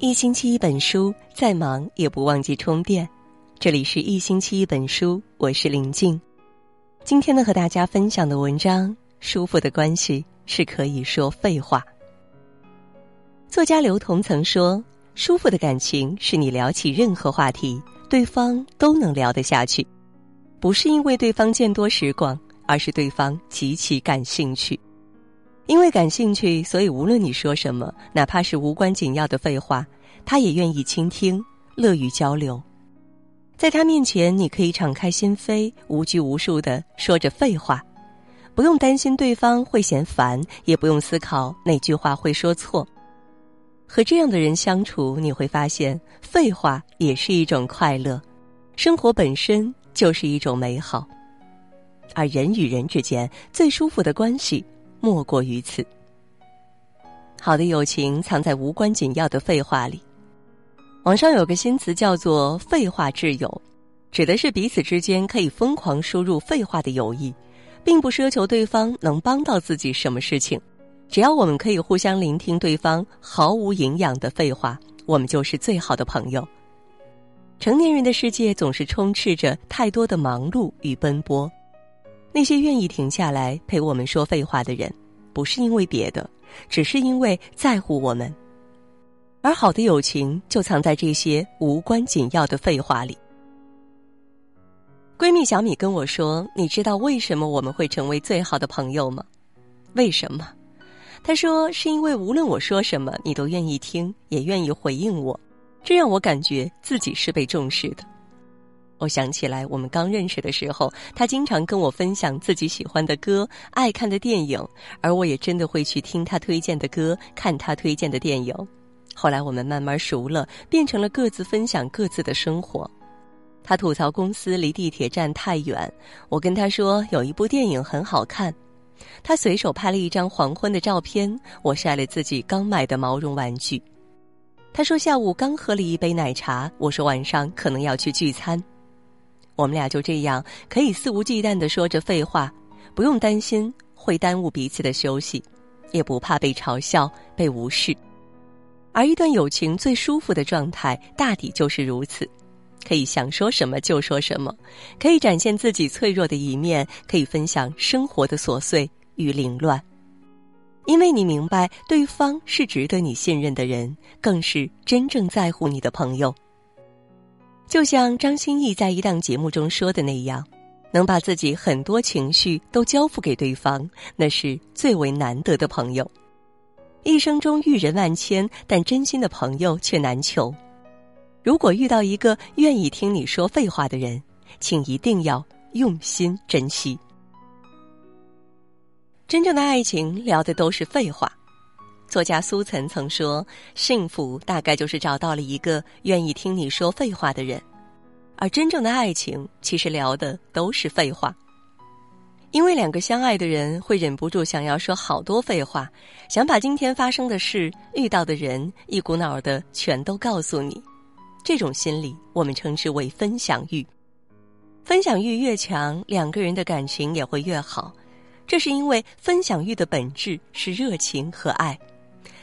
一星期一本书，再忙也不忘记充电。这里是一星期一本书，我是林静。今天呢，和大家分享的文章：舒服的关系是可以说废话。作家刘同曾说：“舒服的感情是你聊起任何话题，对方都能聊得下去，不是因为对方见多识广，而是对方极其感兴趣。”因为感兴趣，所以无论你说什么，哪怕是无关紧要的废话，他也愿意倾听，乐于交流。在他面前，你可以敞开心扉，无拘无束的说着废话，不用担心对方会嫌烦，也不用思考哪句话会说错。和这样的人相处，你会发现，废话也是一种快乐，生活本身就是一种美好。而人与人之间最舒服的关系。莫过于此。好的友情藏在无关紧要的废话里。网上有个新词叫做“废话挚友”，指的是彼此之间可以疯狂输入废话的友谊，并不奢求对方能帮到自己什么事情，只要我们可以互相聆听对方毫无营养的废话，我们就是最好的朋友。成年人的世界总是充斥着太多的忙碌与奔波。那些愿意停下来陪我们说废话的人，不是因为别的，只是因为在乎我们。而好的友情就藏在这些无关紧要的废话里。闺蜜小米跟我说：“你知道为什么我们会成为最好的朋友吗？为什么？”她说：“是因为无论我说什么，你都愿意听，也愿意回应我，这让我感觉自己是被重视的。”我想起来，我们刚认识的时候，他经常跟我分享自己喜欢的歌、爱看的电影，而我也真的会去听他推荐的歌、看他推荐的电影。后来我们慢慢熟了，变成了各自分享各自的生活。他吐槽公司离地铁站太远，我跟他说有一部电影很好看。他随手拍了一张黄昏的照片，我晒了自己刚买的毛绒玩具。他说下午刚喝了一杯奶茶，我说晚上可能要去聚餐。我们俩就这样可以肆无忌惮的说着废话，不用担心会耽误彼此的休息，也不怕被嘲笑、被无视。而一段友情最舒服的状态，大抵就是如此：可以想说什么就说什么，可以展现自己脆弱的一面，可以分享生活的琐碎与凌乱。因为你明白，对方是值得你信任的人，更是真正在乎你的朋友。就像张歆艺在一档节目中说的那样，能把自己很多情绪都交付给对方，那是最为难得的朋友。一生中遇人万千，但真心的朋友却难求。如果遇到一个愿意听你说废话的人，请一定要用心珍惜。真正的爱情聊的都是废话。作家苏岑曾说：“幸福大概就是找到了一个愿意听你说废话的人，而真正的爱情其实聊的都是废话。因为两个相爱的人会忍不住想要说好多废话，想把今天发生的事、遇到的人一股脑的全都告诉你。这种心理我们称之为分享欲。分享欲越强，两个人的感情也会越好。这是因为分享欲的本质是热情和爱。”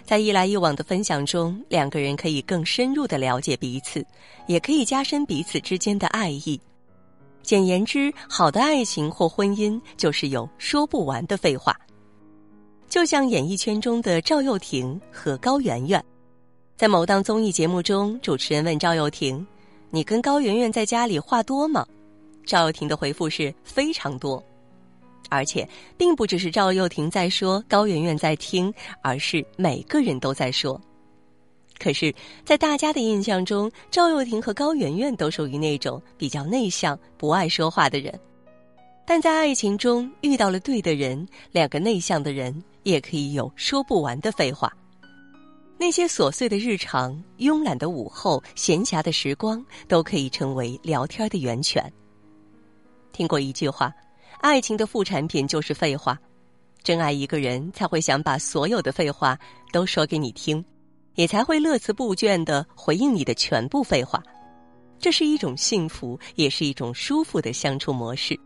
在一来一往的分享中，两个人可以更深入的了解彼此，也可以加深彼此之间的爱意。简言之，好的爱情或婚姻就是有说不完的废话。就像演艺圈中的赵又廷和高圆圆，在某档综艺节目中，主持人问赵又廷：“你跟高圆圆在家里话多吗？”赵又廷的回复是非常多。而且，并不只是赵又廷在说，高圆圆在听，而是每个人都在说。可是，在大家的印象中，赵又廷和高圆圆都属于那种比较内向、不爱说话的人。但在爱情中遇到了对的人，两个内向的人也可以有说不完的废话。那些琐碎的日常、慵懒的午后、闲暇的时光，都可以成为聊天的源泉。听过一句话。爱情的副产品就是废话，真爱一个人才会想把所有的废话都说给你听，也才会乐此不倦的回应你的全部废话。这是一种幸福，也是一种舒服的相处模式。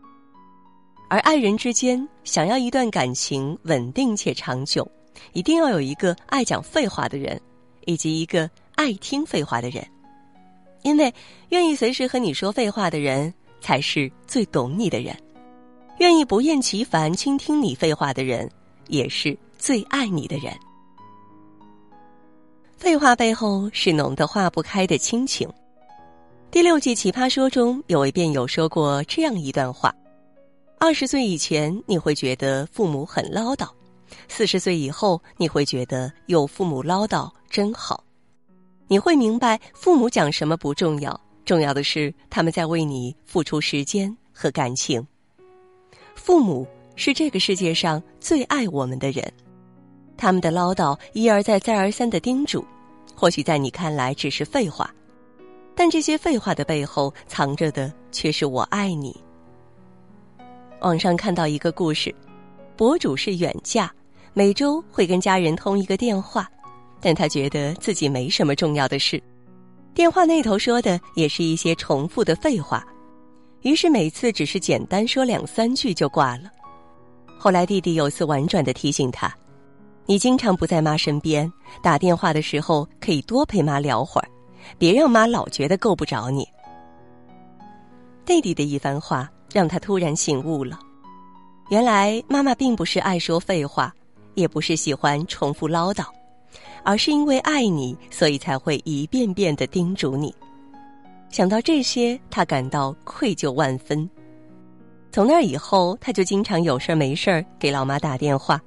而爱人之间想要一段感情稳定且长久，一定要有一个爱讲废话的人，以及一个爱听废话的人，因为愿意随时和你说废话的人才是最懂你的人，愿意不厌其烦倾听你废话的人也是最爱你的人。废话背后是浓得化不开的亲情。第六季《奇葩说》中有位辩友说过这样一段话：二十岁以前你会觉得父母很唠叨，四十岁以后你会觉得有父母唠叨真好。你会明白，父母讲什么不重要，重要的是他们在为你付出时间和感情。父母是这个世界上最爱我们的人，他们的唠叨一而再、再而三的叮嘱，或许在你看来只是废话，但这些废话的背后藏着的却是我爱你。网上看到一个故事，博主是远嫁，每周会跟家人通一个电话。但他觉得自己没什么重要的事，电话那头说的也是一些重复的废话，于是每次只是简单说两三句就挂了。后来弟弟有次婉转的提醒他：“你经常不在妈身边，打电话的时候可以多陪妈聊会儿，别让妈老觉得够不着你。”弟弟的一番话让他突然醒悟了，原来妈妈并不是爱说废话，也不是喜欢重复唠叨。而是因为爱你，所以才会一遍遍的叮嘱你。想到这些，他感到愧疚万分。从那以后，他就经常有事儿没事儿给老妈打电话，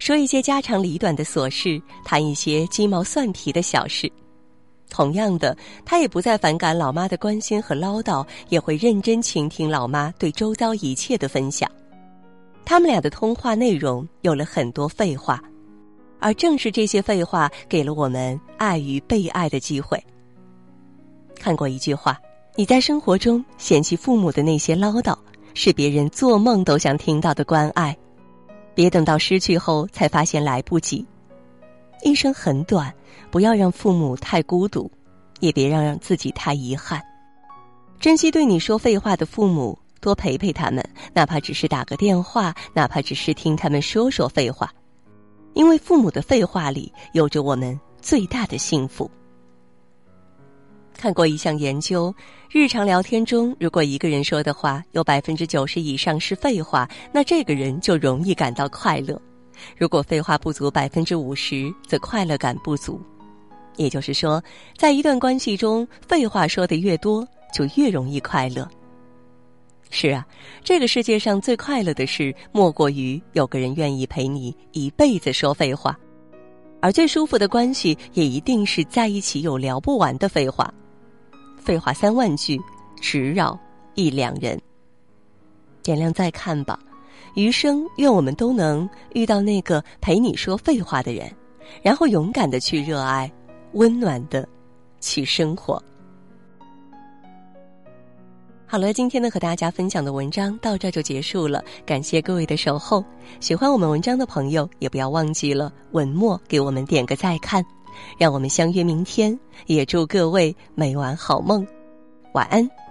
说一些家长里短的琐事，谈一些鸡毛蒜皮的小事。同样的，他也不再反感老妈的关心和唠叨，也会认真倾听老妈对周遭一切的分享。他们俩的通话内容有了很多废话。而正是这些废话，给了我们爱与被爱的机会。看过一句话：你在生活中嫌弃父母的那些唠叨，是别人做梦都想听到的关爱。别等到失去后才发现来不及。一生很短，不要让父母太孤独，也别让让自己太遗憾。珍惜对你说废话的父母，多陪陪他们，哪怕只是打个电话，哪怕只是听他们说说废话。因为父母的废话里有着我们最大的幸福。看过一项研究，日常聊天中，如果一个人说的话有百分之九十以上是废话，那这个人就容易感到快乐；如果废话不足百分之五十，则快乐感不足。也就是说，在一段关系中，废话说的越多，就越容易快乐。是啊，这个世界上最快乐的事，莫过于有个人愿意陪你一辈子说废话，而最舒服的关系，也一定是在一起有聊不完的废话。废话三万句，只扰一两人。点亮再看吧，余生愿我们都能遇到那个陪你说废话的人，然后勇敢的去热爱，温暖的去生活。好了，今天呢和大家分享的文章到这就结束了，感谢各位的守候。喜欢我们文章的朋友，也不要忘记了文末给我们点个再看，让我们相约明天。也祝各位每晚好梦，晚安。